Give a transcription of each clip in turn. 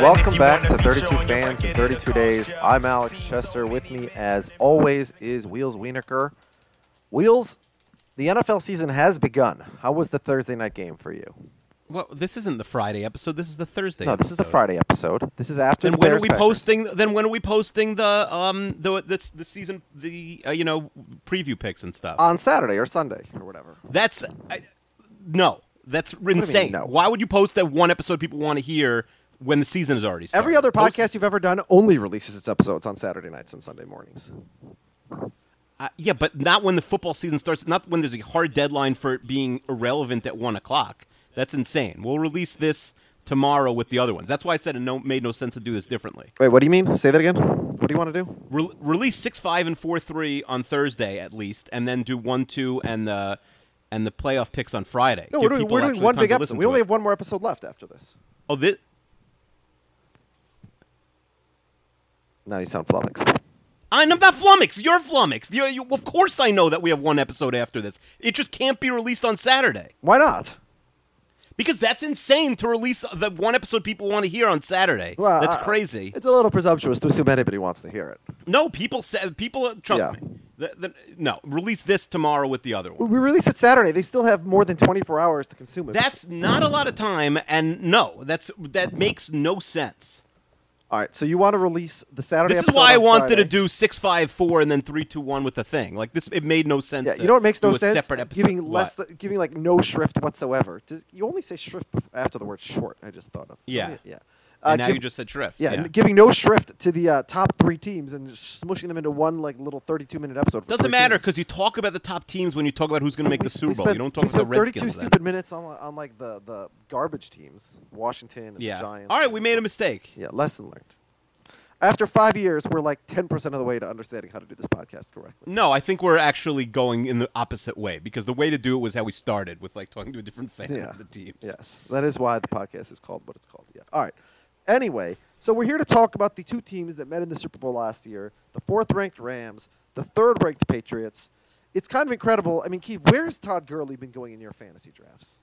Welcome back wanna 32 showing Fans in 32 Days. I'm Alex Chester. With me, as always, is Wheels Wienerker. Wheels, the NFL season has begun. How was the Thursday night game for you? Well, this isn't the Friday episode. This is the Thursday. No, this is the. Friday episode. This is after. Then the when are we Packers. posting? Then when are we posting the um the this the season the uh, you know preview picks and stuff? On Saturday or Sunday or whatever. That's I, no. That's do you mean, insane. no? Why would you post that one episode people want to hear when the season is already started? Every other podcast you've ever done only releases its episodes on Saturday nights and Sunday mornings. Uh, yeah, but not when the football season starts. Not when there's a hard deadline for it being irrelevant at one o'clock. That's insane. We'll release this tomorrow with the other ones. That's why I said it no, made no sense to do this differently. Wait, what do you mean? Say that again. What do you want to do? Re- release six five and four three on Thursday at least, and then do one two and the and the playoff picks on Friday. No, Give we're doing, we're doing one big episode. We only it. have one more episode left after this. Oh, this. Now you sound flummoxed. I'm not flummoxed. You're flummoxed. You, you, of course, I know that we have one episode after this. It just can't be released on Saturday Why not? because that's insane to release the one episode people want to hear on Saturday. Well, that's uh, crazy. It's a little presumptuous to assume anybody wants to hear it. No, people say people trust Yeah. me. The, the, no, release this tomorrow with the other one. We release it Saturday. They still have more than 24 hours to consume it. That's not a lot of time, and no, that's that makes no sense. All right, so you want to release the Saturday This is why I wanted to do six five four and then three two one with the thing. Like this, it made no sense. Yeah, you know what makes no sense? Separate episode. Giving less, th- giving like no shrift whatsoever. Does- you only say shrift after the word short. I just thought of. Yeah. yeah. And now give- you just said shrift. yeah, and giving no shrift to the uh, top three teams and smushing them into one like little 32 minute episode. Doesn't matter because you talk about the top teams when you talk about who's going to make the Super Bowl. spent- you don't talk about the 32 Redskins. then. stupid minutes on on like the the garbage teams, Washington and Yeah. the Giants. All right, we made a mistake. Yeah, lesson learned. After five years, we're like 10% of the way to understanding how to do this podcast correctly. No, I think we're actually going in the opposite way because the way to do it was how we started with like talking to a different fan Yeah. of the teams. Yes, that is why the podcast is called what it's called. Yeah. All right. Anyway, so we're here to talk about the two teams that met in the Super Bowl last year the fourth ranked Rams, the third ranked Patriots. It's kind of incredible. I mean, Keith, where has Todd Gurley been going in your fantasy drafts?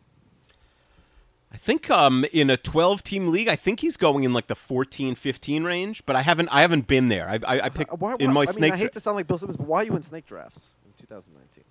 I think um in a 12 team league, I think he's going in like the 14 15 range, but I haven't I haven't been there. I I, I picked Uh, why- in my I mean, snake I dra- hate to sound like Bill Simmons, but why are you in snake drafts in 2019?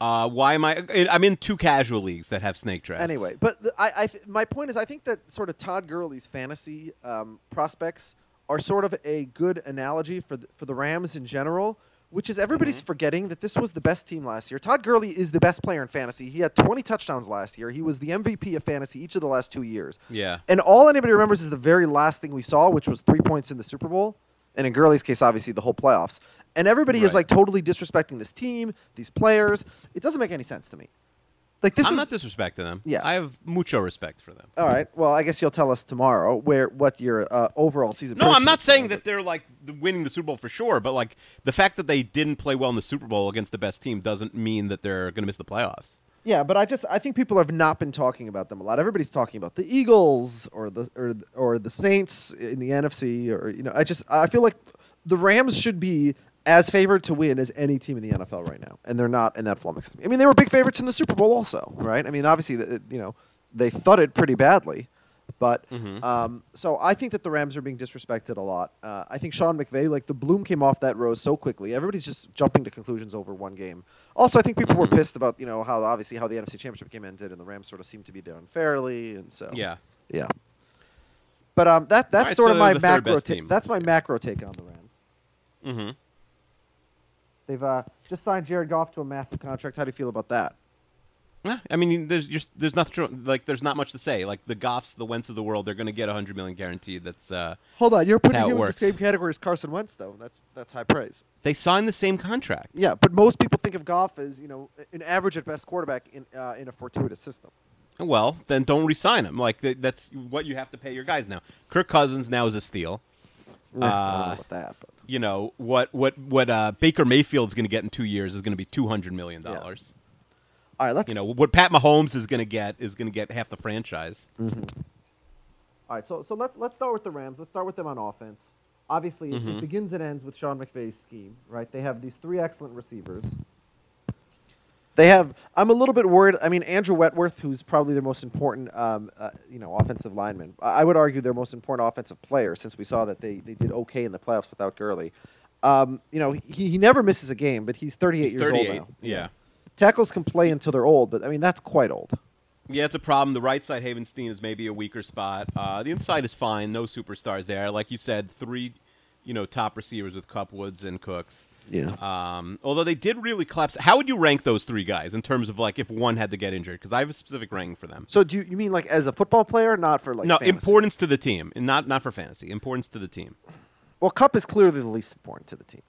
Uh, why am I? I'm in two casual leagues that have snake drafts. Anyway, but the, I, I, my point is, I think that sort of Todd Gurley's fantasy um, prospects are sort of a good analogy for the, for the Rams in general, which is everybody's Mm-hmm. forgetting that this was the best team last year. Todd Gurley is the best player in fantasy. He had 20 touchdowns last year. He was the MVP of fantasy each of the last two years. Yeah. And all anybody remembers is the very last thing we saw, which was three points in the Super Bowl, and in Gurley's case, obviously the whole playoffs. And everybody is like totally disrespecting this team, these players. It doesn't make any sense to me. Like this I'm is not disrespecting them. Yeah. I have mucho respect for them. all right. Well, I guess you'll tell us tomorrow where what your uh, overall season. No, I'm not saying that they're like winning the Super Bowl for sure, but like the fact that they didn't play well in the Super Bowl against the best team doesn't mean that they're going to miss the playoffs. Yeah, but I just I think people have not been talking about them a lot. Everybody's talking about the Eagles or the or or the Saints in the NFC or you know I just I feel like the Rams should be as favored to win as any team in the NFL right now, and they're not, and that flummoxes me. I mean, they were big favorites in the Super Bowl also, right? I mean, obviously, you know, they thudded pretty badly, But Mm-hmm. um, so I think that the Rams are being disrespected a lot. Uh, I think Sean McVay, like the bloom came off that rose so quickly. Everybody's just jumping to conclusions over one game. Also, I think people Mm-hmm. were pissed about you know how obviously how the NFC Championship game ended, and the Rams sort of seemed to be there unfairly, and so Yeah. yeah. But um, that that's right, sort so of my macro. ta- that's my macro take on the Rams. Mm-hmm. They've uh, just signed Jared Goff to a massive contract. How do you feel about that? Yeah, I mean, there's just there's nothing like there's not much to say. Like the Goffs, the Wentz of the world, they're going to get a 100 million guaranteed. That's uh, Hold on, you're putting him in the same category as Carson Wentz, though. That's that's high praise. they signed the same contract. Yeah, but most people think of Goff as you know an average at best quarterback in uh, in a fortuitous system. Well, then don't resign him. Like th- that's what you have to pay your guys now. Kirk Cousins now is a steal. Yeah, I don't Uh, that, You know what what what uh, Baker Mayfield's going to get in two years is going to be 200 million dollars. All right, let's You know what Pat Mahomes is going to get is going to get half the franchise. All right, so so let's let's start with the Rams. Let's start with them on offense. Obviously, it- Mm-hmm. it begins and ends with Sean McVay's scheme, right? They have these three excellent receivers. They have. I'm a little bit worried. I mean, Andrew Whitworth, who's probably their most important, um, uh, you know, offensive lineman. I I would argue their most important offensive player, since we saw that they, they did okay in the playoffs without Gurley. Um, you know, he, he never misses a game, but he's 38 He's years 38. old now. Yeah. Tackles can play until they're old, but I mean that's quite old. Yeah, it's a problem. The right side, Havenstein, is maybe a weaker spot. Uh, the inside is fine. No superstars there. Like you said, three, you know, top receivers with Kupp, Woods, and Cooks. Yeah. Um, although they did really collapse. How would you rank those three guys in terms of like if one had to get injured? Because I have a specific ranking for them. So do you, you mean like as a football player, not for like no, fantasy? importance to the team, and not not for fantasy. Importance to the team. Well, Kupp is clearly the least important to the team.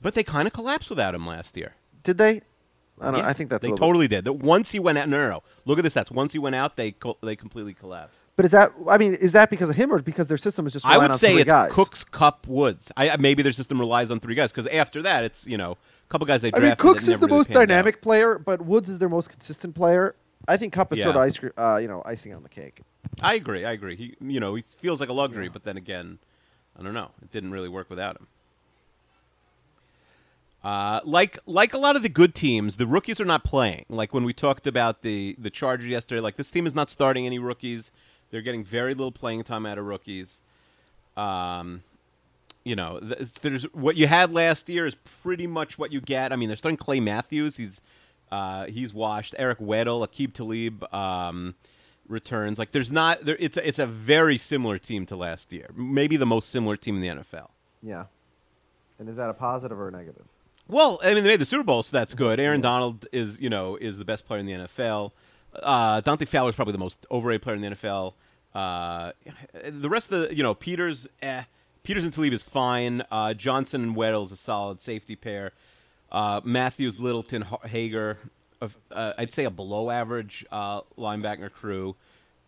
But they kind of collapsed without him last year. Did they? I don't. Yeah, I think that's a they little bit- totally did. That once he went out, no, no, no. Look at the stats. Once he went out, they co- they completely collapsed. But is that? I mean, is that because of him or because their system is just? I would say it's guys? Cooks, Kupp, Woods. I maybe their system relies on three guys because after that, it's you know a couple guys they I mean, Cooks is the most panned out. dynamic player, but Woods is their most consistent player. I think Kupp is Yeah. sort of ice, cre- uh, you know, icing on the cake. I agree. I agree. He you know he feels like a luxury, but then again, I don't know. It didn't really work without him. Uh, like like a lot of the good teams, the rookies are not playing. Like when we talked about the the Chargers yesterday, like this team is not starting any rookies. They're getting very little playing time out of rookies. Um, you know, there's what you had last year is pretty much what you get. I mean, they're starting Clay Matthews. He's uh, he's washed. Eric Weddle, Aqib Talib um, returns. Like there's not there. It's a, it's a very similar team to last year. Maybe the most similar team in the NFL. Yeah. And is that a positive or a negative? Well, I mean, they made the Super Bowl, so that's good. Aaron Donald is, you know, is the best player in the NFL. Uh, Dante Fowler is probably the most overrated player in the NFL. Uh, the rest of the, you know, Peters, eh. Peters and Talib is fine. Uh, Johnson and Weddle is a solid safety pair. Uh, Matthews, Littleton, Hager, uh, I'd say a below average uh, linebacker crew.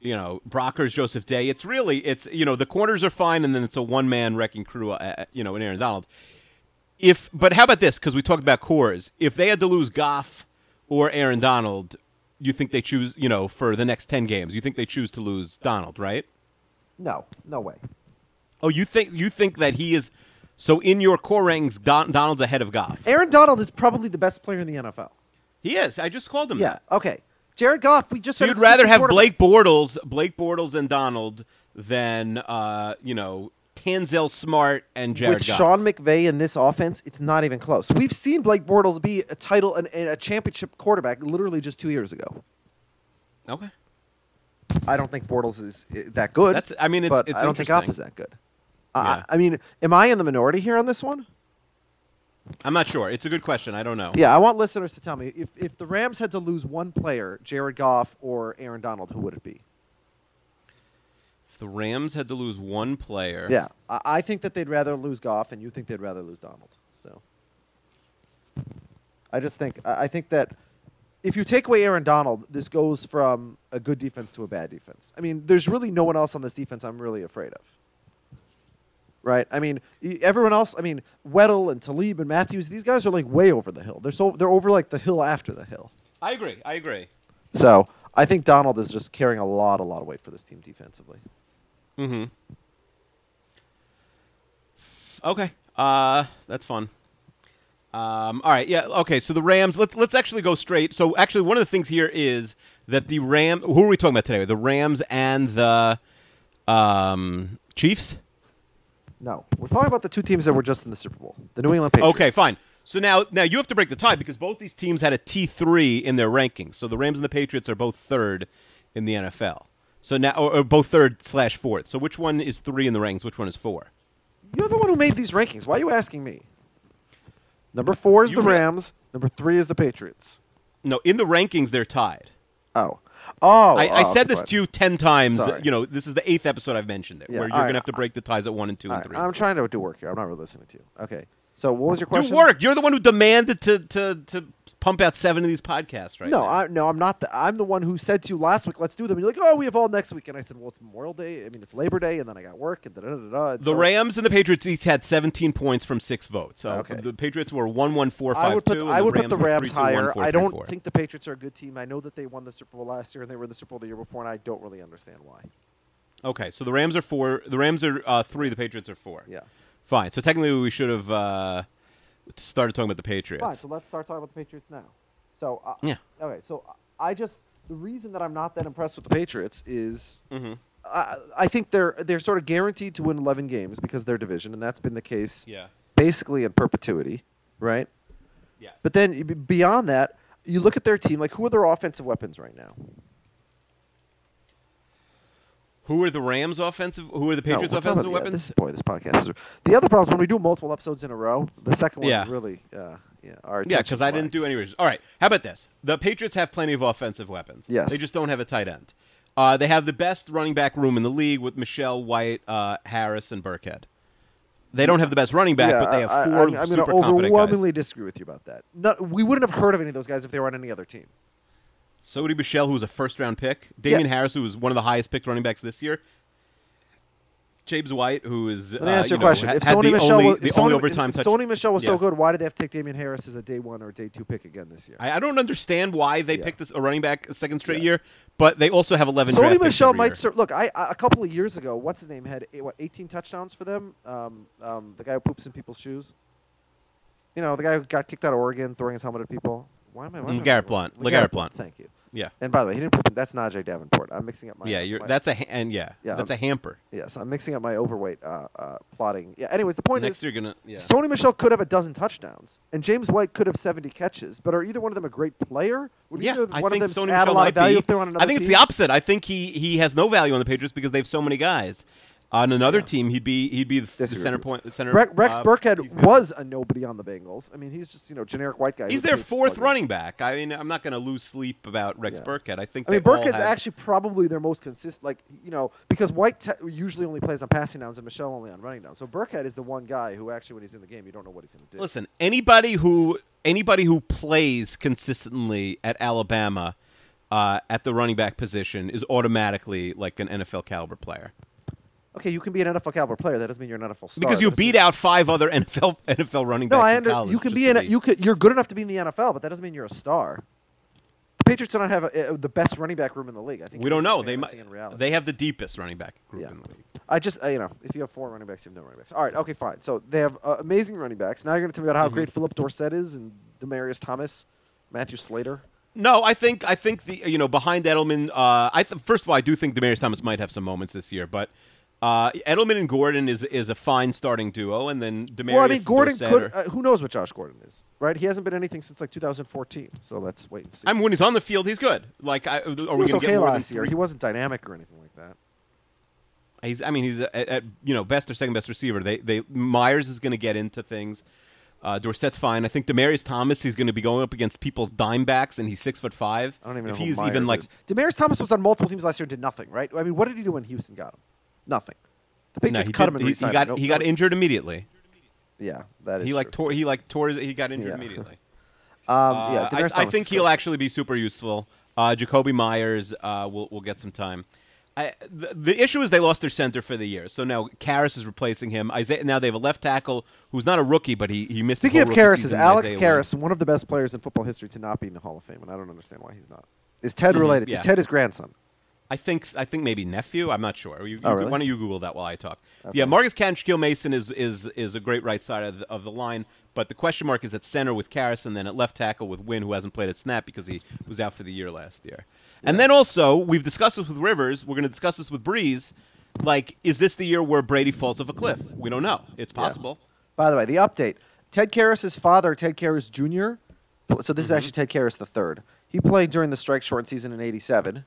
You know, Brockers, Joseph Day. It's really, it's you know, the corners are fine, and then it's a one man wrecking crew. Uh, you know, in Aaron Donald if but how about this because we talked about cores if they had to lose goff or aaron donald you think they choose you know for the next 10 games you think they choose to lose donald right No, no way. oh you think you think that he is so in your core ranks, Don, donald's ahead of goff Aaron Donald is probably the best player in the NFL. he is i just called him Yeah. that Okay. Jared Goff, we just so you'd rather have blake bortles blake bortles and donald than uh you know tanzel smart and jared with goff Sean McVay in this offense, it's not even close. We've seen Blake Bortles be a title and a championship quarterback literally just two years ago. okay I don't think Bortles is uh, that good. That's- I mean, it's- but it's I don't think Goff is that good. Yeah. I, I mean, am I in the minority here on this one? i'm not sure it's a good question i don't know Yeah, I want listeners to tell me if if the Rams had to lose one player, Jared Goff or Aaron Donald, who would it be? If the rams had to lose one player Yeah, I, I think that they'd rather lose Goff, and you think they'd rather lose Donald. So, I just think I I think that if you take away Aaron Donald, this goes from a good defense to a bad defense. I mean, there's really no one else on this defense I'm really afraid of. Right? I mean, everyone else. I mean, Weddle and Talib and Matthews. These guys are like way over the hill. They're so they're over like the hill after the hill. I agree. I agree. So I think Donald is just carrying a lot, a lot of weight for this team defensively. Mm-hmm. Okay. Uh, that's fun. Um, all right. Yeah. Okay. So the Rams. Let's let's actually go straight. So actually, one of the things here is that the Ram. Who are we talking about today? The Rams and the Um, Chiefs. No, we're talking about the two teams that were just in the Super Bowl. The New England Patriots. Okay, fine. So now, now you have to break the tie because both these teams had a T three in their rankings. So the Rams and the Patriots are both third in the NFL. So now, or, or both third slash fourth. So which one is three in the rankings? Which one is four? You're the one who made these rankings. Why are you asking me? Number four is You the re- Rams. Number three is the Patriots. No, in the rankings they're tied. Oh. Oh. I, I oh, said this to you ten times. Sorry. You know, this is the eighth episode I've mentioned it, Yeah, where you're all right, gonna have to break the ties at one and two All and right, three. I'm trying to do work here. I'm not really listening to you. Okay. So what was your question? Do work. You're the one who demanded to to to pump out seven of these podcasts, right? No, now. I, no, I'm not. The, I'm the one who said to you last week, "Let's do them." And You're like, "Oh, we have all next week," and I said, "Well, it's Memorial Day. I mean, it's Labor Day, and then I got work, and da da da da." The so- Rams and the Patriots each had 17 points from six votes. So Okay. the Patriots were one one four five I would put two. I would put the Rams 3-2-1, higher. I 4-3-4. don't think the Patriots are a good team. I know that they won the Super Bowl last year and they were in the Super Bowl the year before, and I don't really understand why. Okay, so the Rams are four. The Rams are uh, three. The Patriots are four. Yeah. Fine. So technically, we should have uh, started talking about the Patriots. Fine. So let's start talking about the Patriots now. So uh, Yeah. Okay. So I just the reason that I'm not that impressed with the Patriots is Mm-hmm. I, I think they're they're sort of guaranteed to win 11 games because they're division, and that's been the case Yeah. basically in perpetuity, right? Yes. But then beyond that, you look at their team. Like, who are their offensive weapons right now? Who are the Rams' offensive? Who are the Patriots' we're offensive yeah, weapons? this is boy, this podcast is. The other problem is when we do multiple episodes in a row. The second one Yeah. really, uh, yeah, our Yeah, because I didn't do any research. All right, how about this? The Patriots have plenty of offensive weapons. Yes. They just don't have a tight end. Uh, they have the best running back room in the league with Michel White, uh, Harris, and Burkhead. They don't have the best running back, yeah, but they have 4 I, I'm, I'm super going to competent overwhelmingly disagree with you about that. No, we wouldn't have heard of any of those guys if they were on any other team. Sony Michel, who was a first round pick. Damien Harris, who was one of the highest picked running backs this year. James White, who is Let me uh, ask you a know, question. if Sony Michel, only, was, the if only Sony, overtime if touch. Sony Michel was so good, why did they have to take Damien Harris as a day one or day two pick again this year? I, I don't understand why they Yeah. picked this, a running back a second straight Yeah. year, but they also have 11 draft Sony Michel might. Look, I, I a couple of years ago, what's his name had eh, what 18 touchdowns for them. Um, um, the guy who poops in people's shoes. You know, the guy who got kicked out of Oregon throwing his helmet at people. Why am I? Why am Blount. LeGarrette LeGarrette Blount. Thank you. Yeah. And by the way, he didn't poop. In, that's Najeh Davenport. I'm mixing up my. yeah, you're, my- that's a ha- and yeah, Yeah, that's I'm- a hamper. Yes, I'm mixing up my overweight uh, uh, plotting. Yeah. Anyways, the point Next is, you're gonna yeah. Sony Michel could have a dozen touchdowns, and James White could have 70 catches. But are either one of them a great player? Would yeah, either I one think of them Sony add Michel a lot of value be. if they're on another I think it's the opposite. I think he he has no value on the Patriots because they have so many guys. On another team, he'd be he'd be the, the center point. The center. Rex, Rex uh, Burkhead was a nobody on the Bengals. I mean, he's just you know generic white guy. He's their fourth running back. I mean, I'm not going to lose sleep about Rex Yeah. Burkhead. I think I mean, they all Burkhead's have- actually probably their most consistent. Like you know, because White te- usually only plays on passing downs and Michel only on running downs. So Burkhead is the one guy who actually, when he's in the game, you don't know what he's going to do. Listen, anybody who anybody who plays consistently at Alabama uh, at the running back position is automatically like an NFL caliber player Okay, you can be an NFL caliber player. That doesn't mean you're an NFL star. because you beat mean- out five other NFL NFL running backs. No, I in under, college. you can be in. You could. You're good enough to be in the NFL, but that doesn't mean you're a star. The Patriots don't have a, a, the best running back room in the league. I think we don't know. They might. They have the deepest running back group Yeah. in the league. I just, uh, you know, if you have four running backs, you have no running backs. All right, okay, fine. So they have uh, amazing running backs. Now you're going to tell me about how Mm-hmm. great Phillip Dorsett is and Demaryius Thomas, Matthew Slater. No, I think I think the you know behind Edelman. Uh, I th- first of all I do think Demaryius Thomas might have some moments this year, but uh, Edelman and Gordon is is a fine starting duo, and then Demaryius. well, I mean, Gordon could. Uh, who knows what Josh Gordon is, right? He hasn't been anything since like 2014. So let's wait and see. I mean, when he's on the field, he's good. Like, I, are we he going to okay get more last year. He wasn't dynamic or anything like that. He's, I mean, he's at, at you know best or second best receiver. They they Meyers is going to get into things. Uh, Dorsett's fine. I think Demaryius Thomas. He's going to be going up against people's dime backs, and he's six foot five. I don't even if know who he's even like is. Demaryius Thomas was on multiple teams last year and did nothing, right? I mean, what did he do when Houston got him? Nothing. The no, Patriots he, cut did- him he, he got. He got no- injured immediately. Yeah, that is. He like true. tore he like tore his, he got injured Yeah. immediately. Um, Uh, yeah, I, I think he'll actually be super useful. Uh, Jakobi Meyers uh, will will get some time. I, the, the issue is they lost their center for the year, so now Karras is replacing him. Isaiah, now they have a left tackle who's not a rookie, but he he missed. Speaking of Karras, is Alex Isaiah. Karras one of the best players in football history to not be in the Hall of Fame? And I don't understand why he's not. Is Ted Mhm, related? yeah. Is Ted his grandson? I think I think maybe nephew. I'm not sure. You, oh, you, Oh, really? Why don't you Google that while I talk? Okay. Yeah, Marcus Cannon, Mason is is is a great right side of the, of the line, but the question mark is at center with Karras, and then at left tackle with Wynn, who hasn't played at snap because he was out for the year last year. And then also we've discussed this with Rivers. We're going to discuss this with Brees. like, is this the year where Brady falls off a cliff? We don't know. It's possible. By the way, the update: Ted Karras' father, Ted Karras Jr. So this is mm-hmm. actually Ted Karras the third. He played during the strike shortened season in '87.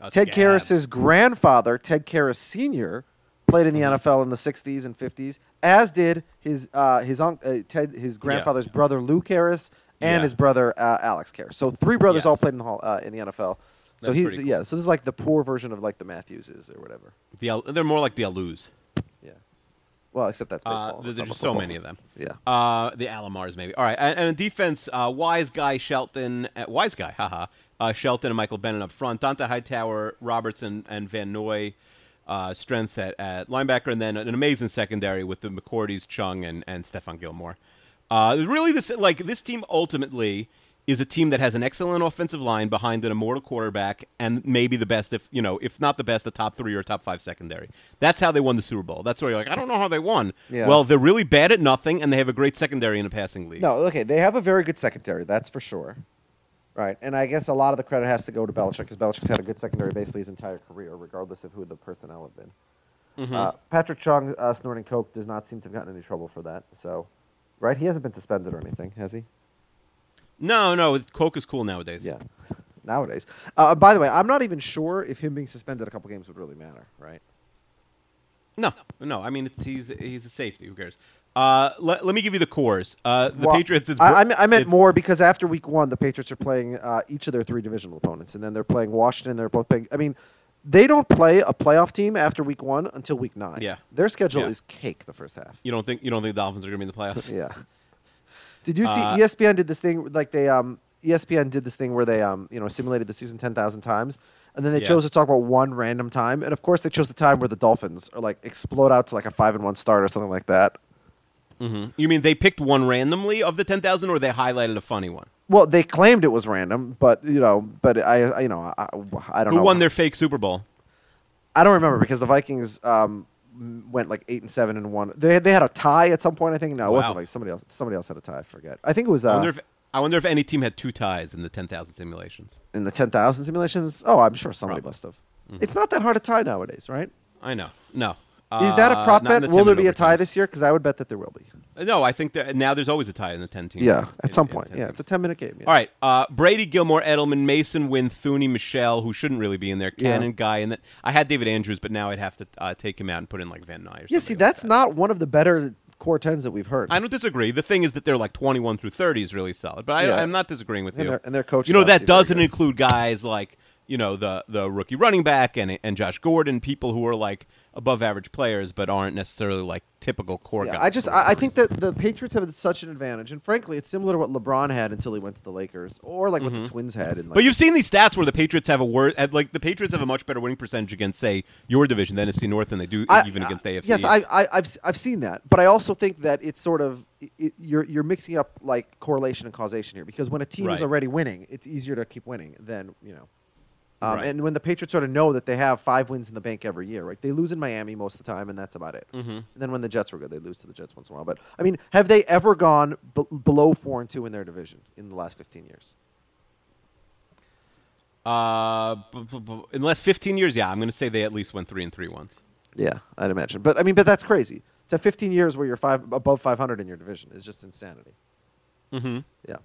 A Ted scab. Karras' grandfather, Ted Karras Sr., played in the NFL in the '60s and '50s, as did his uh, his unc- uh, Ted his grandfather's brother Lou Karras and Yeah. his brother uh, Alex Karras. So three brothers Yes. all played in the hall, uh, in the NFL. So he cool. yeah. So this is like the poor version of like the Matthewses or whatever. The Al- they're more like the Alous. Yeah. Well, except that's Uh, baseball. there- there's just so football. many of them. Yeah. Uh, the Alomars, maybe. All right. And, and in defense, uh, Wise Guy, Shelton, uh, Wise Guy, haha. Uh, Shelton and Michael Bennett up front. Dont'a Hightower, Robertson, and Van Noy. Uh, strength at, at linebacker, and then an amazing secondary with the McCourties, Chung, and, and Stephon Gilmore. Uh, really, this like this team ultimately is a team that has an excellent offensive line behind an immortal quarterback, and maybe the best, if you know, if not the best, the top three or top five secondary. That's how they won the Super Bowl. That's where you're like, I don't know how they won. Yeah. Well, they're really bad at nothing, and they have a great secondary in a passing league. No, okay, they have a very good secondary, that's for sure. Right, and I guess a lot of the credit has to go to Belichick because Belichick's had a good secondary basically his entire career, regardless of who the personnel have been. Mm-hmm. Uh, Patrick Chung uh, snorting coke does not seem to have gotten any trouble for that. So, right, he hasn't been suspended or anything, has he? no, no. Coke is cool nowadays. Yeah, nowadays. Uh, by the way, I'm not even sure if him being suspended a couple games would really matter. Right? No, no. I mean, it's, he's he's a safety. Who cares? Uh, let, let me give you the cores. Uh, the Well, Patriots. Is, I, I, I meant more because after week one, the Patriots are playing uh, each of their three divisional opponents, and then they're playing Washington. They're both playing. I mean, they don't play a playoff team after week one until week nine. Yeah. their schedule Yeah. is cake the first half. You don't think you don't think the Dolphins are going to be in the playoffs? Yeah. Did you see Uh, ESPN did this thing like they um ESPN did this thing where they um you know simulated the season ten thousand times, and then they Yeah. chose to talk about one random time, and of course they chose the time where the Dolphins are like explode out to like a five and one start or something like that. You mean they picked one randomly of the ten thousand, or they highlighted a funny one? Well, they claimed it was random, but you know, but I, I you know, I, I don't Who know. Who won their fake Super Bowl? I don't remember because the Vikings um, went like eight and seven and one. They they had a tie at some point. I think no, it wasn't like somebody else. Somebody else had a tie. I forget. I think it was I uh, wonder if I wonder if any team had two ties in the ten thousand simulations. in the ten thousand simulations. Oh, I'm sure somebody Probably. must have. It's not that hard to tie nowadays, right? I know. No. Is that a Uh, prop bet? Will there be a tie this year? Because I would bet that there will be. No, I think that now there's always a tie in the ten teams. Yeah, in- at some in point. 10 Yeah, teams. it's a ten minute game. Yeah. All right, uh, Brady, Gilmore, Edelman, Mason, Wynn, Thuney, Michel, who shouldn't really be in there, Yeah. Cannon, Guy, and then I had David Andrews, but now I'd have to uh, take him out and put in like Van Noy or something. Yeah. See, like that's that. not one of the better core tens that we've heard. I don't disagree. The thing is that they're like 21 through 30 is really solid, but I, Yeah. I'm not disagreeing with And you. their- and their coach You know that doesn't include guys like you know the the rookie running back and and Josh Gordon, people who are like above average players but aren't necessarily like typical core Yeah, guys. I just I, I think that the Patriots have such an advantage, and frankly, it's similar to what LeBron had until he went to the Lakers, or like what the Twins had. In, like, Mm-hmm. But you've seen these stats where the Patriots have a word, like the Patriots have a much better winning percentage against, say, your division, the NFC North, than they do I- even against the AFC. Yes, I, I, I've s- I've seen that, but I also think that it's sort of i i you're you're mixing up like correlation and causation here because when a team is already winning, it's easier to keep winning than you know. Um, Right. And when the Patriots sort of know that they have five wins in the bank every year, right? They lose in Miami most of the time, and that's about it. Mm-hmm. And then when the Jets were good, they lose to the Jets once in a while. But I mean, have they ever gone b- below four and two in their division in the last fifteen years? Uh, b- b- in the last 15 years, yeah, I'm going to say they at least went three and three once. Yeah, I'd imagine. But I mean, but that's crazy. To 15 years where you're five above 500 in your division is just insanity. Mm-hmm. Yeah.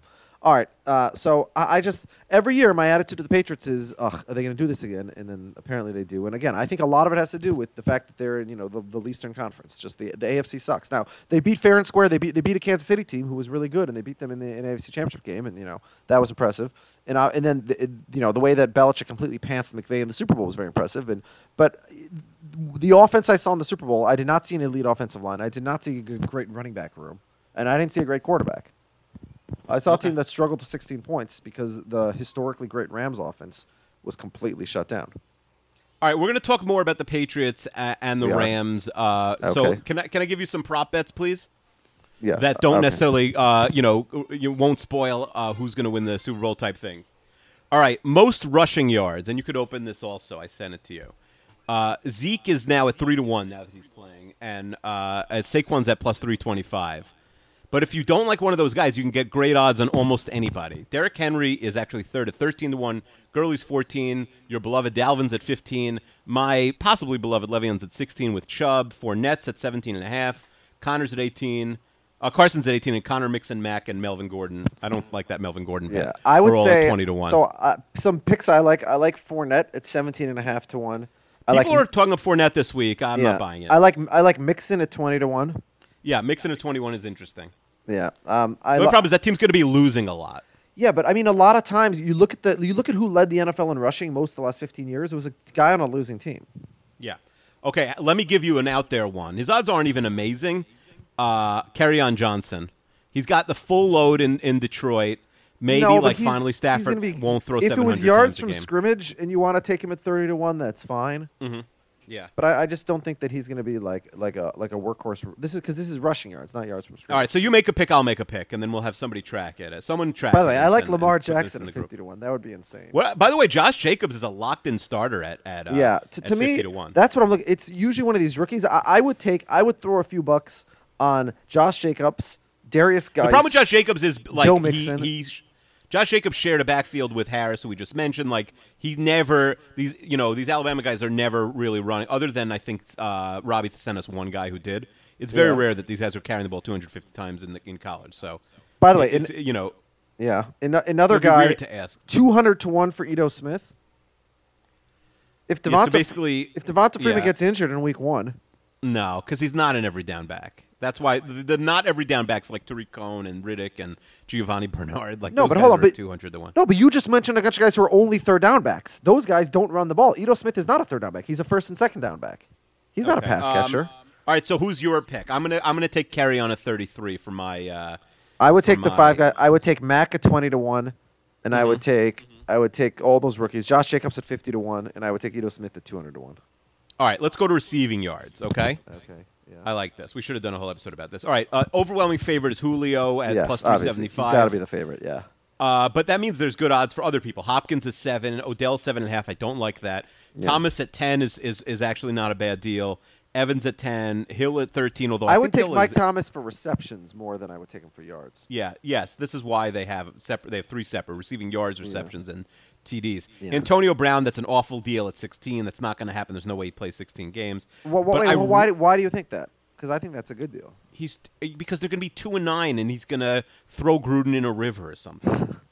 All right. Uh, so I, I just every year my attitude to the Patriots is, Ugh, are they going to do this again? And then apparently they do. And again, I think a lot of it has to do with the fact that they're in you know the, the Eastern Conference. Just the the AFC sucks. Now they beat fair and square. They beat they beat a Kansas City team who was really good, and they beat them in the in AFC Championship game, and you know that was impressive. And uh, and then the, you know the way that Belichick completely pantsed McVay in the Super Bowl was very impressive. And but the offense I saw in the Super Bowl, I did not see an elite offensive line. I did not see a great running back room, and I didn't see a great quarterback. I saw a team that struggled to 16 points because the historically great Rams offense was completely shut down. All right, we're going to talk more about the Patriots and the are. Rams. Uh, So can I can I give you some prop bets, please? Yeah, That don't okay. necessarily, uh, you know, you won't spoil uh, who's going to win the Super Bowl type things. All right, most rushing yards, and you could open this also. I sent it to you. Uh, Zeke is now at three to one now that he's playing, and uh, at Saquon's at plus three twenty five. But if you don't like one of those guys, you can get great odds on almost anybody. Derrick Henry is actually third at 13 to 1. Gurley's 14. Your beloved Dalvin's at 15. My possibly beloved Le'Veon's at 16 with Chubb. Fournette's at 17 and a half. Conner's at 18. Uh, Carson's at 18, and Conner Mixon, Mack, and Melvin Gordon. I don't like that Melvin Gordon bet. Yeah, I would We're all say at 20 to 1. So uh, some picks I like. I like Fournette at 17 and a half to one. I People like are talking up Fournette this week. I'm yeah, not buying it. I like I like Mixon at 20 to one. yeah, Mixon at 21 is interesting. Yeah. Um. I The li- problem is that team's going to be losing a lot. Yeah, but I mean, a lot of times you look at the you look at who led the NFL in rushing most of the last 15 years. It was a guy on a losing team. Yeah. Okay, let me give you an out there one. His odds aren't even amazing. Uh, on Johnson. He's got the full load in, in Detroit. Maybe No, like finally Stafford be- won't throw If it was yards from scrimmage and you want to take him at 30 to one, that's fine. Yeah. But I, I just don't think that he's going to be like like a like a workhorse. This is because this is rushing yards, not yards from scrimmage. All right, so you make a pick, I'll make a pick, and then we'll have somebody track it. Uh, Someone track. By the way, I like and- Lamar and Jackson at 50 to one. That would be insane. By the way, Josh Jacobs is a locked-in starter at at uh, yeah, to, to 50 me, to one. that's what I'm looking. It's usually one of these rookies. I, I would take. I would throw a few bucks on Josh Jacobs, Darius Geis. The problem with Josh Jacobs is like he, he's Josh Jacobs shared a backfield with Harris, who we just mentioned. Like he never these you know these Alabama guys are never really running. Other than I think uh, Robbie sent us one guy who did. It's very Yeah. rare that these guys are carrying the ball 250 times in the, in college. So By the way, it's, in- you know Yeah, An- another guy. to ask. 200 to one for Ito Smith. If Yeah, so Devonta, basically, if Devonta Freeman yeah. gets injured in week one, No, because he's not an every down back. That's why the, the not every down backs like Tarik Cohen and Riddick and Giovani Bernard. Like No, but guys hold on, but- 200 to one. no, but you just mentioned a bunch of guys who are only third down backs. Those guys don't run the ball. Ito Smith is not a third down back. He's a first and second down back. He's not a Okay, pass um, catcher. All right, so who's your pick? I'm gonna I'm gonna take Kerryon a 33 for my. Uh, I would take the five my- guy. I would take Mack at 20 to one, and I Mm-hmm. would take I would take all those rookies. Josh Jacobs at 50 to one, and I would take Ito Smith at 200 to one. All right, let's go to receiving yards. Okay. Okay. Yeah. I like this. We should have done a whole episode about this. All right, uh, overwhelming favorite is Julio at yes, 375. He's got to be the favorite. Yeah. Uh, but that means there's good odds for other people. Hopkins is seven, Odell seven and a half. I don't like that. Thomas at ten is, is is actually not a bad deal. Evans at ten, Hill at thirteen. Although I, I would take Hill Mike is, Thomas for receptions more than I would take him for yards. Yeah, yes. This is why they have separate. They have three separate receiving yards, receptions, and TDs. Yeah. Antonio Brown, that's an awful deal at 16. That's not going to happen. There's no way he plays 16 games. Well, But wait, I well, why, do- why do you think that? Because I think that's a good deal. He's because they're going to be two and nine, and he's going to throw Gruden in a river or something.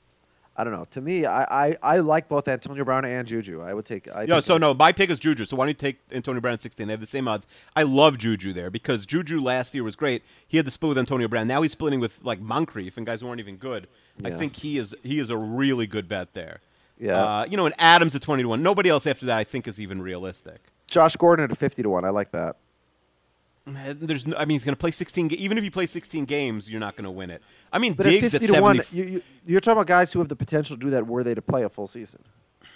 I don't know. To me, I, I, I like both Antonio Brown and Juju. I would take. I Yeah, so no, my pick is Juju. So why don't you take Antonio Brown at 16? They have the same odds. I love Juju there because Juju last year was great. He had the split with Antonio Brown. Now he's splitting with like Moncrief and guys who aren't even good. I think he is he is a really good bet there. Yeah. Uh, you know, and Adams at 20 to 1. Nobody else after that I think is even realistic. Josh Gordon at 50 to 1. I like that. There's no, I mean, he's going to play 16. ga- Even if you play 16 games, you're not going to win it. I mean, But Diggs at 50 at to 1, 70. you, you, you're talking about guys who have the potential to do that were they to play a full season.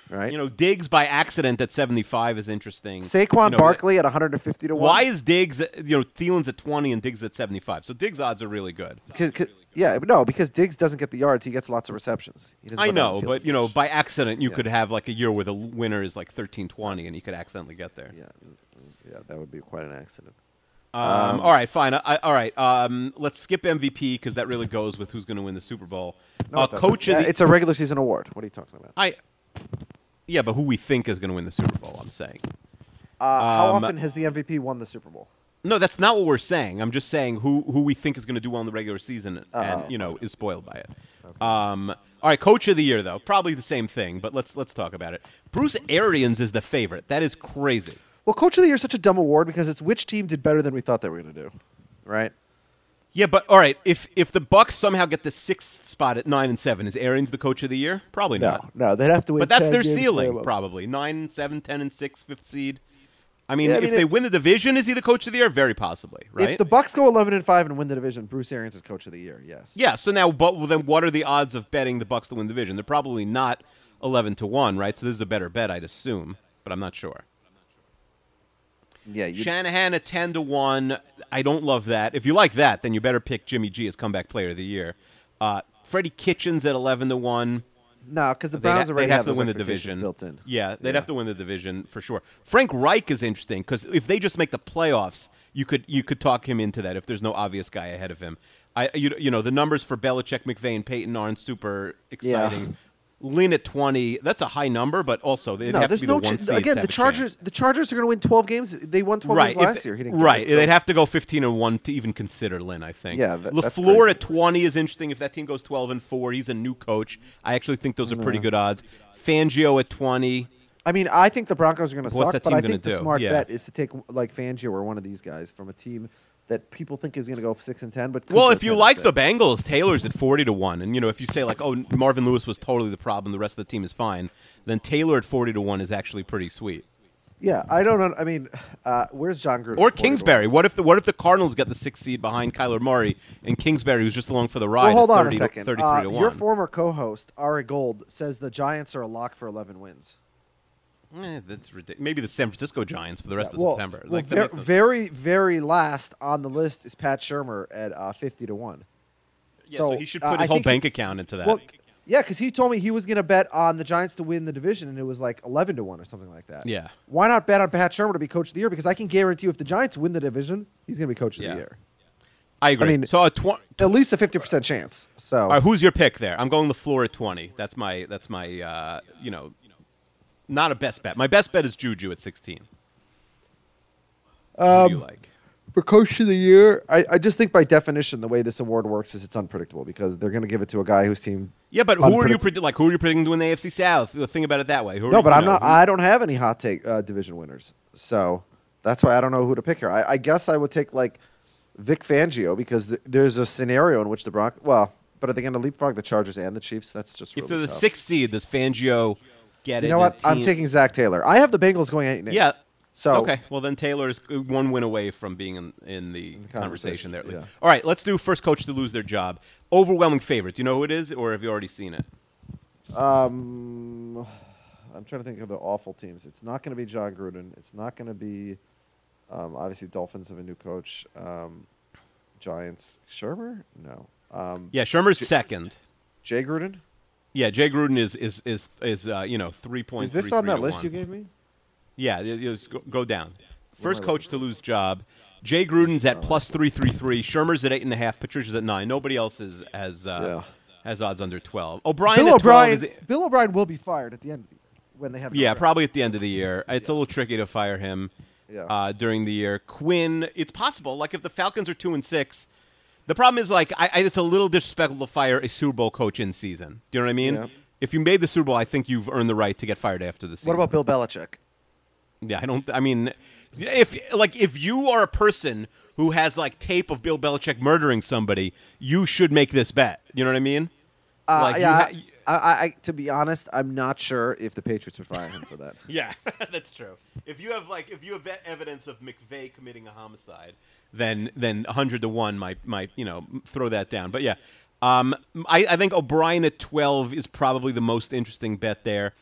Right? you know, Diggs by accident at 75 is interesting. Saquon You know, Barkley at 150 to 1. Why is Diggs, you know, Thielen's at 20 and Diggs at 75? So Diggs odds are really good. Cause, 'cause- yeah, no, because Diggs doesn't get the yards. He gets lots of receptions. I know, but you know, by accident, you Yeah. could have like a year where the winner is like 13-20 and he could accidentally get there. Yeah, yeah, that would be quite an accident. Um, all right, fine. I, all right, um, let's skip MVP because that really goes with who's going to win the Super Bowl. No, uh, it coach Yeah, the it's a regular season award. What are you talking about? I. Yeah, but who we think is going to win the Super Bowl? I'm saying. Uh, how Um, often has the MVP won the Super Bowl? No, that's not what we're saying. I'm just saying who who we think is going to do well in the regular season and Oh, you know is spoiled by it. Um, all right, coach of the year though, probably the same thing, but let's let's talk about it. Bruce Arians is the favorite. That is crazy. Well, Coach of the Year is such a dumb award because it's which team did better than we thought they were going to do, right? Yeah, but all right, if if the Bucs somehow get the sixth spot at nine and seven, is Arians the coach of the year? Probably No, not. no, they'd have to win. But that's 10 their ceiling, probably nine, seven, ten, and six, fifth seed. I mean, Yeah, I if mean, they it- win the division, is he the coach of the year? Very possibly, right? If the Bucs go 11 and 5 and win the division, Bruce Arians is Coach of the Year. Yes. Yeah. So now, but well, then, what are the odds of betting the Bucs to win the division? They're probably not eleven to one, right? So this is a better bet, I'd assume, but I'm not sure. Yeah. You, Shanahan at ten to one. I don't love that. If you like that, then you better pick Jimmy G as comeback player of the year. Uh, Freddie Kitchens at eleven to one. no, because the They'd ha- Browns they'd have, have to win the division. built in. Yeah, they'd Yeah. have to win the division for sure. Frank Reich is interesting because if they just make the playoffs, you could you could talk him into that if there's no obvious guy ahead of him. I you, you know the numbers for Belichick, McVay, and Peyton aren't super exciting. Lynn at twenty, that's a high number, but also they'd no, have to be no the one ch- seed again. The Chargers the Chargers are going to win 12 games. They won 12 right games last if- year. Right, they'd have to go fifteen and one to even consider Lynn. I think. Yeah, that- Lafleur at twenty is interesting. If that team goes twelve and four, he's a new coach. I actually think those are pretty good odds. Fangio at twenty. I mean, I think the Broncos are going to What's suck, that but team I think the do? smart Yeah. bet is to take like Fangio or one of these guys from a team that people think is going to go six and ten. But could Well, if you like the Bengals, Taylor's at forty to one, and you know if you say like, oh, Marvin Lewis was totally the problem, the rest of the team is fine, then Taylor at forty to one is actually pretty sweet. yeah, I don't know. I mean, uh, where's Jon Gruden? Or Kingsbury. What if the what if the Cardinals get the sixth seed behind Kyler Murray and Kingsbury, who's just along for the ride, Well, hold on 30 a second. 33 Uh, to your former co-host Ari Gold says the Giants are a lock for 11 wins. Eh, that's ridiculous. Maybe the San Francisco Giants for the rest well, of September. well, Like, that ver- makes no very, very last on the list is Pat Shurmur at uh, 50 to one. Yeah, so, he should uh, put I his whole think he- bank account into that. Well, yeah, because he told me he was going to bet on the Giants to win the division, and it was like 11 to one or something like that. Yeah. Why not bet on Pat Shurmur to be coach of the year? Because I can guarantee you, if the Giants win the division, he's going to be coach of Yeah. the year. I agree. I mean- so a tw- At least a 50% chance. So All right, who's your pick there? I'm going LaFleur at 20. That's my that's my uh, you know, not a best bet. My best bet is Juju at 16. Who Um, do you like? for coach of the year, I, I just think by definition, the way this award works is it's unpredictable because they're going to give it to a guy whose team. Yeah, but who are you predi- like? Who are you predicting to win the AFC South? Think about it that way. Who No, but you I'm know, not. who- I don't have any hot take uh, division winners, so that's why I don't know who to pick here. I, I guess I would take like Vic Fangio because th- there's a scenario in which the Bronx. Well, but are they going to leapfrog the Chargers and the Chiefs? That's just if they're the tough. sixth seed, does Fangio get You it? know what? I'm taking Zac Taylor. I have the Bengals going eight and eight. Yeah. So okay, well then Taylor's one win away from being in, in the, the conversation conversation, there. yeah. All right, let's do first coach to lose their job. Overwhelming favorite. Do you know who it is, or have you already seen it? Um, I'm trying to think of the awful teams. It's not going to be Jon Gruden. It's not going to be. Um, obviously, Dolphins have a new coach. Um, Giants. Shurmur? No. Um, Yeah, Shurmur's second. Jay Gruden. Yeah, Jay Gruden is is is is uh, you know three point. Is this on that list you gave me? Yeah, it, it was, go, go down. First coach to lose job. Jay Gruden's at plus three three three. Shurmur's at eight and a half. Patricia's at nine. Nobody else is has uh, has odds under twelve. O'Brien Bill at 12 O'Brien. is Bill O'Brien will be fired at the end of the year when they have. Yeah, probably at the end of the year. It's a little tricky to fire him Yeah. uh, during the year. Quinn, it's possible. Like if the Falcons are two and six, the problem is like I, I, it's a little disrespectful to fire a Super Bowl coach in season. Do you know what I mean? Yeah. If you made the Super Bowl, I think you've earned the right to get fired after the season. What about Bill Belichick? Yeah, I don't. I mean, if like if you are a person who has like tape of Bill Belichick murdering somebody, you should make this bet. You know what I mean? Uh, Like, yeah, ha- I, I, I, to be honest, I'm not sure if the Patriots would fire him for that. Yeah, that's true. If you have like if you have evidence of McVay committing a homicide, then then 100 to 1 might might, you know, throw that down. But yeah. Um, I, I think O'Brien at 12 is probably the most interesting bet there.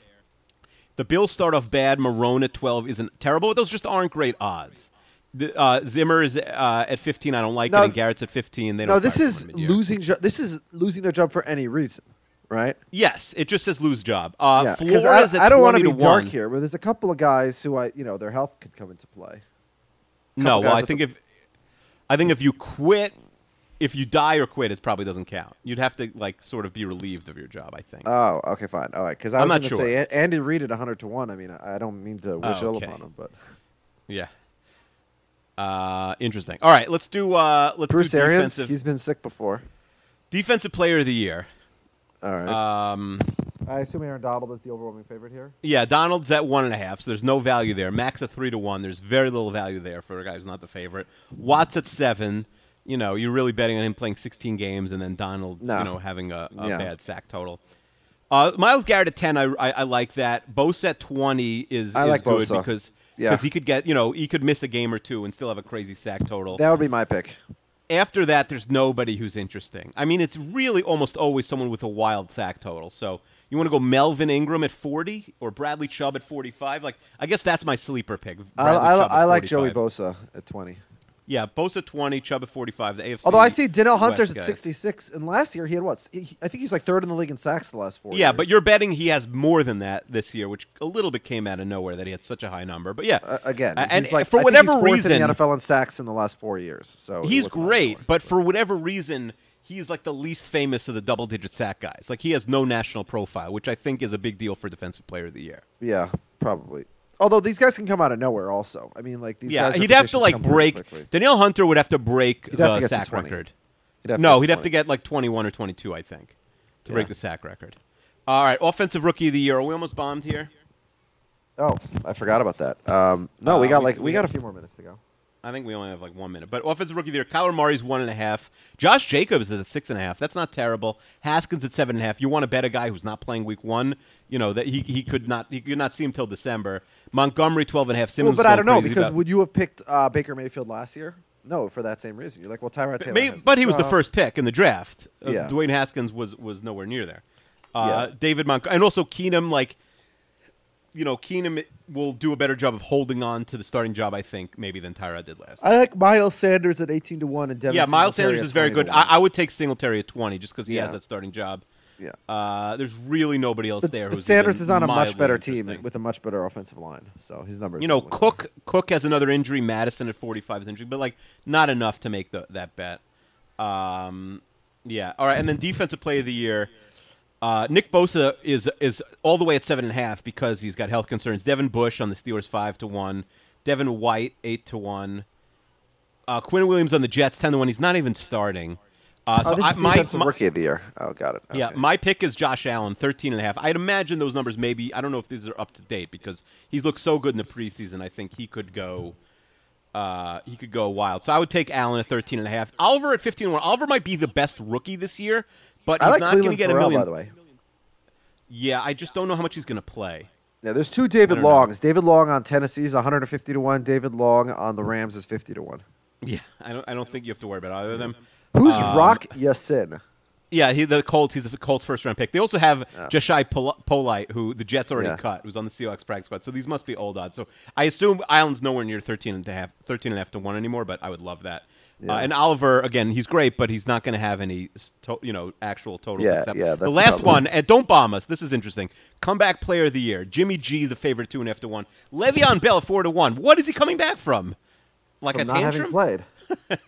The Bills start off bad. Marrone at 12 isn't terrible, but those just aren't great odds. The, uh, Zimmer is uh, at 15. I don't like No, it. And Garrett's at 15. They don't. No, this is losing. Jo- this is losing their job for any reason, right? Yes, it just says lose job. Uh, yeah, Flores I, at I don't want to be dark 1. here, but there's a couple of guys who I, you know, their health could come into play. No, well, I think the- if I think if you quit, if you die or quit, it probably doesn't count. You'd have to like sort of be relieved of your job. I think. Oh, okay, fine, all right. Because I I'm was not going to sure. say Andy Reid at 100 to one. I mean, I don't mean to wish ill okay. upon him, but yeah. Uh, interesting. All right, let's do uh, let's Bruce do Arians, defensive he's been sick before. defensive player of the year. All right. Um, I assume Aaron Donald is the overwhelming favorite here. yeah, Donald's at one and a half, so there's no value there. Mack's at three to one. There's very little value there for a guy who's not the favorite. Watts at seven. You know, you're really betting on him playing 16 games and then Donald, No. you know, having a, a Yeah. bad sack total. Uh, Myles Garrett at 10, I, I, I like that. Bosa at 20 is, I is like good Bosa. because Yeah. because he could get, you know, he could miss a game or two and still have a crazy sack total. That would be my pick. After that, there's nobody who's interesting. I mean, it's really almost always someone with a wild sack total. So you want to go Melvin Ingram at 40 or Bradley Chubb at 45? Like, I guess that's my sleeper pick. I, I, I like Joey Bosa at 20. Yeah, Bosa 20, Chubb at 45. The AFC. Although I see West Hunter's at guys. 66, and last year he had what? He, I think he's like third in the league in sacks the last four. Yeah, years. but you're betting he has more than that this year, which a little bit came out of nowhere that he had such a high number. But yeah, Uh, again, uh, and he's like, for whatever reason, in the NFL in sacks in the last four years. So he's great. But for whatever reason, he's like the least famous of the double-digit sack guys. Like he has no national profile, which I think is a big deal for Defensive Player of the Year. Yeah, probably. Although these guys can come out of nowhere, also. I mean, like these. yeah, he'd have to like break. Danielle Hunter would have to break He'd have the to sack 20. record. He'd no, he'd to have to get like 21 or 22, I think, to break the sack record. All right, offensive rookie of the year. Are we almost bombed here? Oh, I forgot about that. Um, no, we Uh, got we- like we we got a few more minutes to go. I think we only have like one minute. But offensive rookie of the year, Kyler Murray's one and a half. Josh Jacobs is at six and a half. That's not terrible. Haskins at seven and a half. You want to bet a guy who's not playing week one? You know that he, he could not he could not see him till December. Montgomery twelve and a half. Well, Simmons. but I don't know because about- would you have picked uh, Baker Mayfield last year? No, for that same reason. You're like, well, Tyrod Taylor. May- but he was the first pick in the draft. Uh, Yeah. Dwayne Haskins was was nowhere near there. Uh, Yeah. David Montgomery and also Keenum like. You know, Keenum will do a better job of holding on to the starting job, I think, maybe than Tyrod did last. I like Miles Sanders at 18 to one and Devin. yeah, Miles Sanders is very good. I. I would take Singletary at twenty just because he has that starting job. Yeah. Uh, there's really nobody else But, there. but who's Sanders is on a much better team with a much better offensive line, so his numbers. You know, Cook Cook has another injury. Madison at 45 is injured, but like not enough to make the, that bet. Um, yeah. All right, and then defensive play of the year. Uh, Nick Bosa is is all the way at seven and a half because he's got health concerns. Devin Bush on the Steelers five to one. Devin White eight to one. Uh, Quinnen Williams on the Jets ten to one. He's not even starting. Uh, Oh, so I, my, my- rookie of the year. Oh, got it. yeah, my pick is Josh Allen, 13 and a half. I'd imagine those numbers maybe, I don't know if these are up to date because he's looked so good in the preseason. I think he could go uh, he could go wild. So I would take Allen at 13 and a half. Oliver at 15 and 1. Oliver might be the best rookie this year, but I he's like not going to get a million. by the way. Yeah, I just don't know how much he's going to play. Yeah, there's two David don't know. Longs. David Long on Tennessee's 150 to one. David Long on the Rams is 50 to one. Yeah, I don't I don't think you have to worry about either of them. Who's Um, Rock Ya-Sin? Yeah, he the Colts. He's a Colts first round pick. They also have Jachai Pol- Polite, who the Jets already Yeah. cut, who's on the Seahawks practice squad. So these must be old odds. So I assume Allen's nowhere near 13 and a half, 13 and a half to one anymore. But I would love that. Uh, and Oliver again, he's great, but he's not going to have any, to, you know, actual totals. Yeah, except yeah, the the last problem. one, and don't bomb us. This is interesting. Comeback Player of the Year, Jimmy G, the favorite, two and a half to one. Le'Veon Bell, four to one. What is he coming back from? Like From a not having tantrum? played.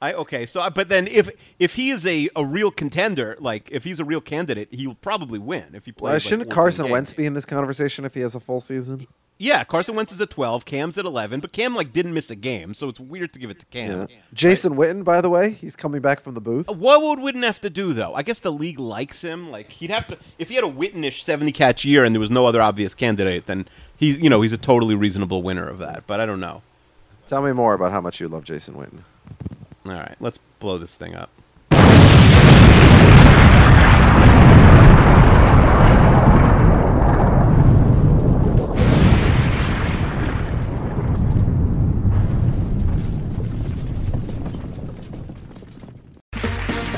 I okay, so but then if if he is a, a real contender, like if he's a real candidate, he'll probably win if he plays. Well, shouldn't 14 Carson games. Wentz be in this conversation if he has a full season? Yeah, Carson Wentz is at twelve, Cam's at eleven, but Cam like didn't miss a game, so it's weird to give it to Cam. Jason Witten, by the way, he's coming back from the booth. Uh, what would Witten have to do though? I guess the league likes him. Like he'd have to if he had a Wittenish seventy catch year and there was no other obvious candidate, then he's you know he's a totally reasonable winner of that. But I don't know. Tell me more about how much you love Jason Witten. All right, let's blow this thing up.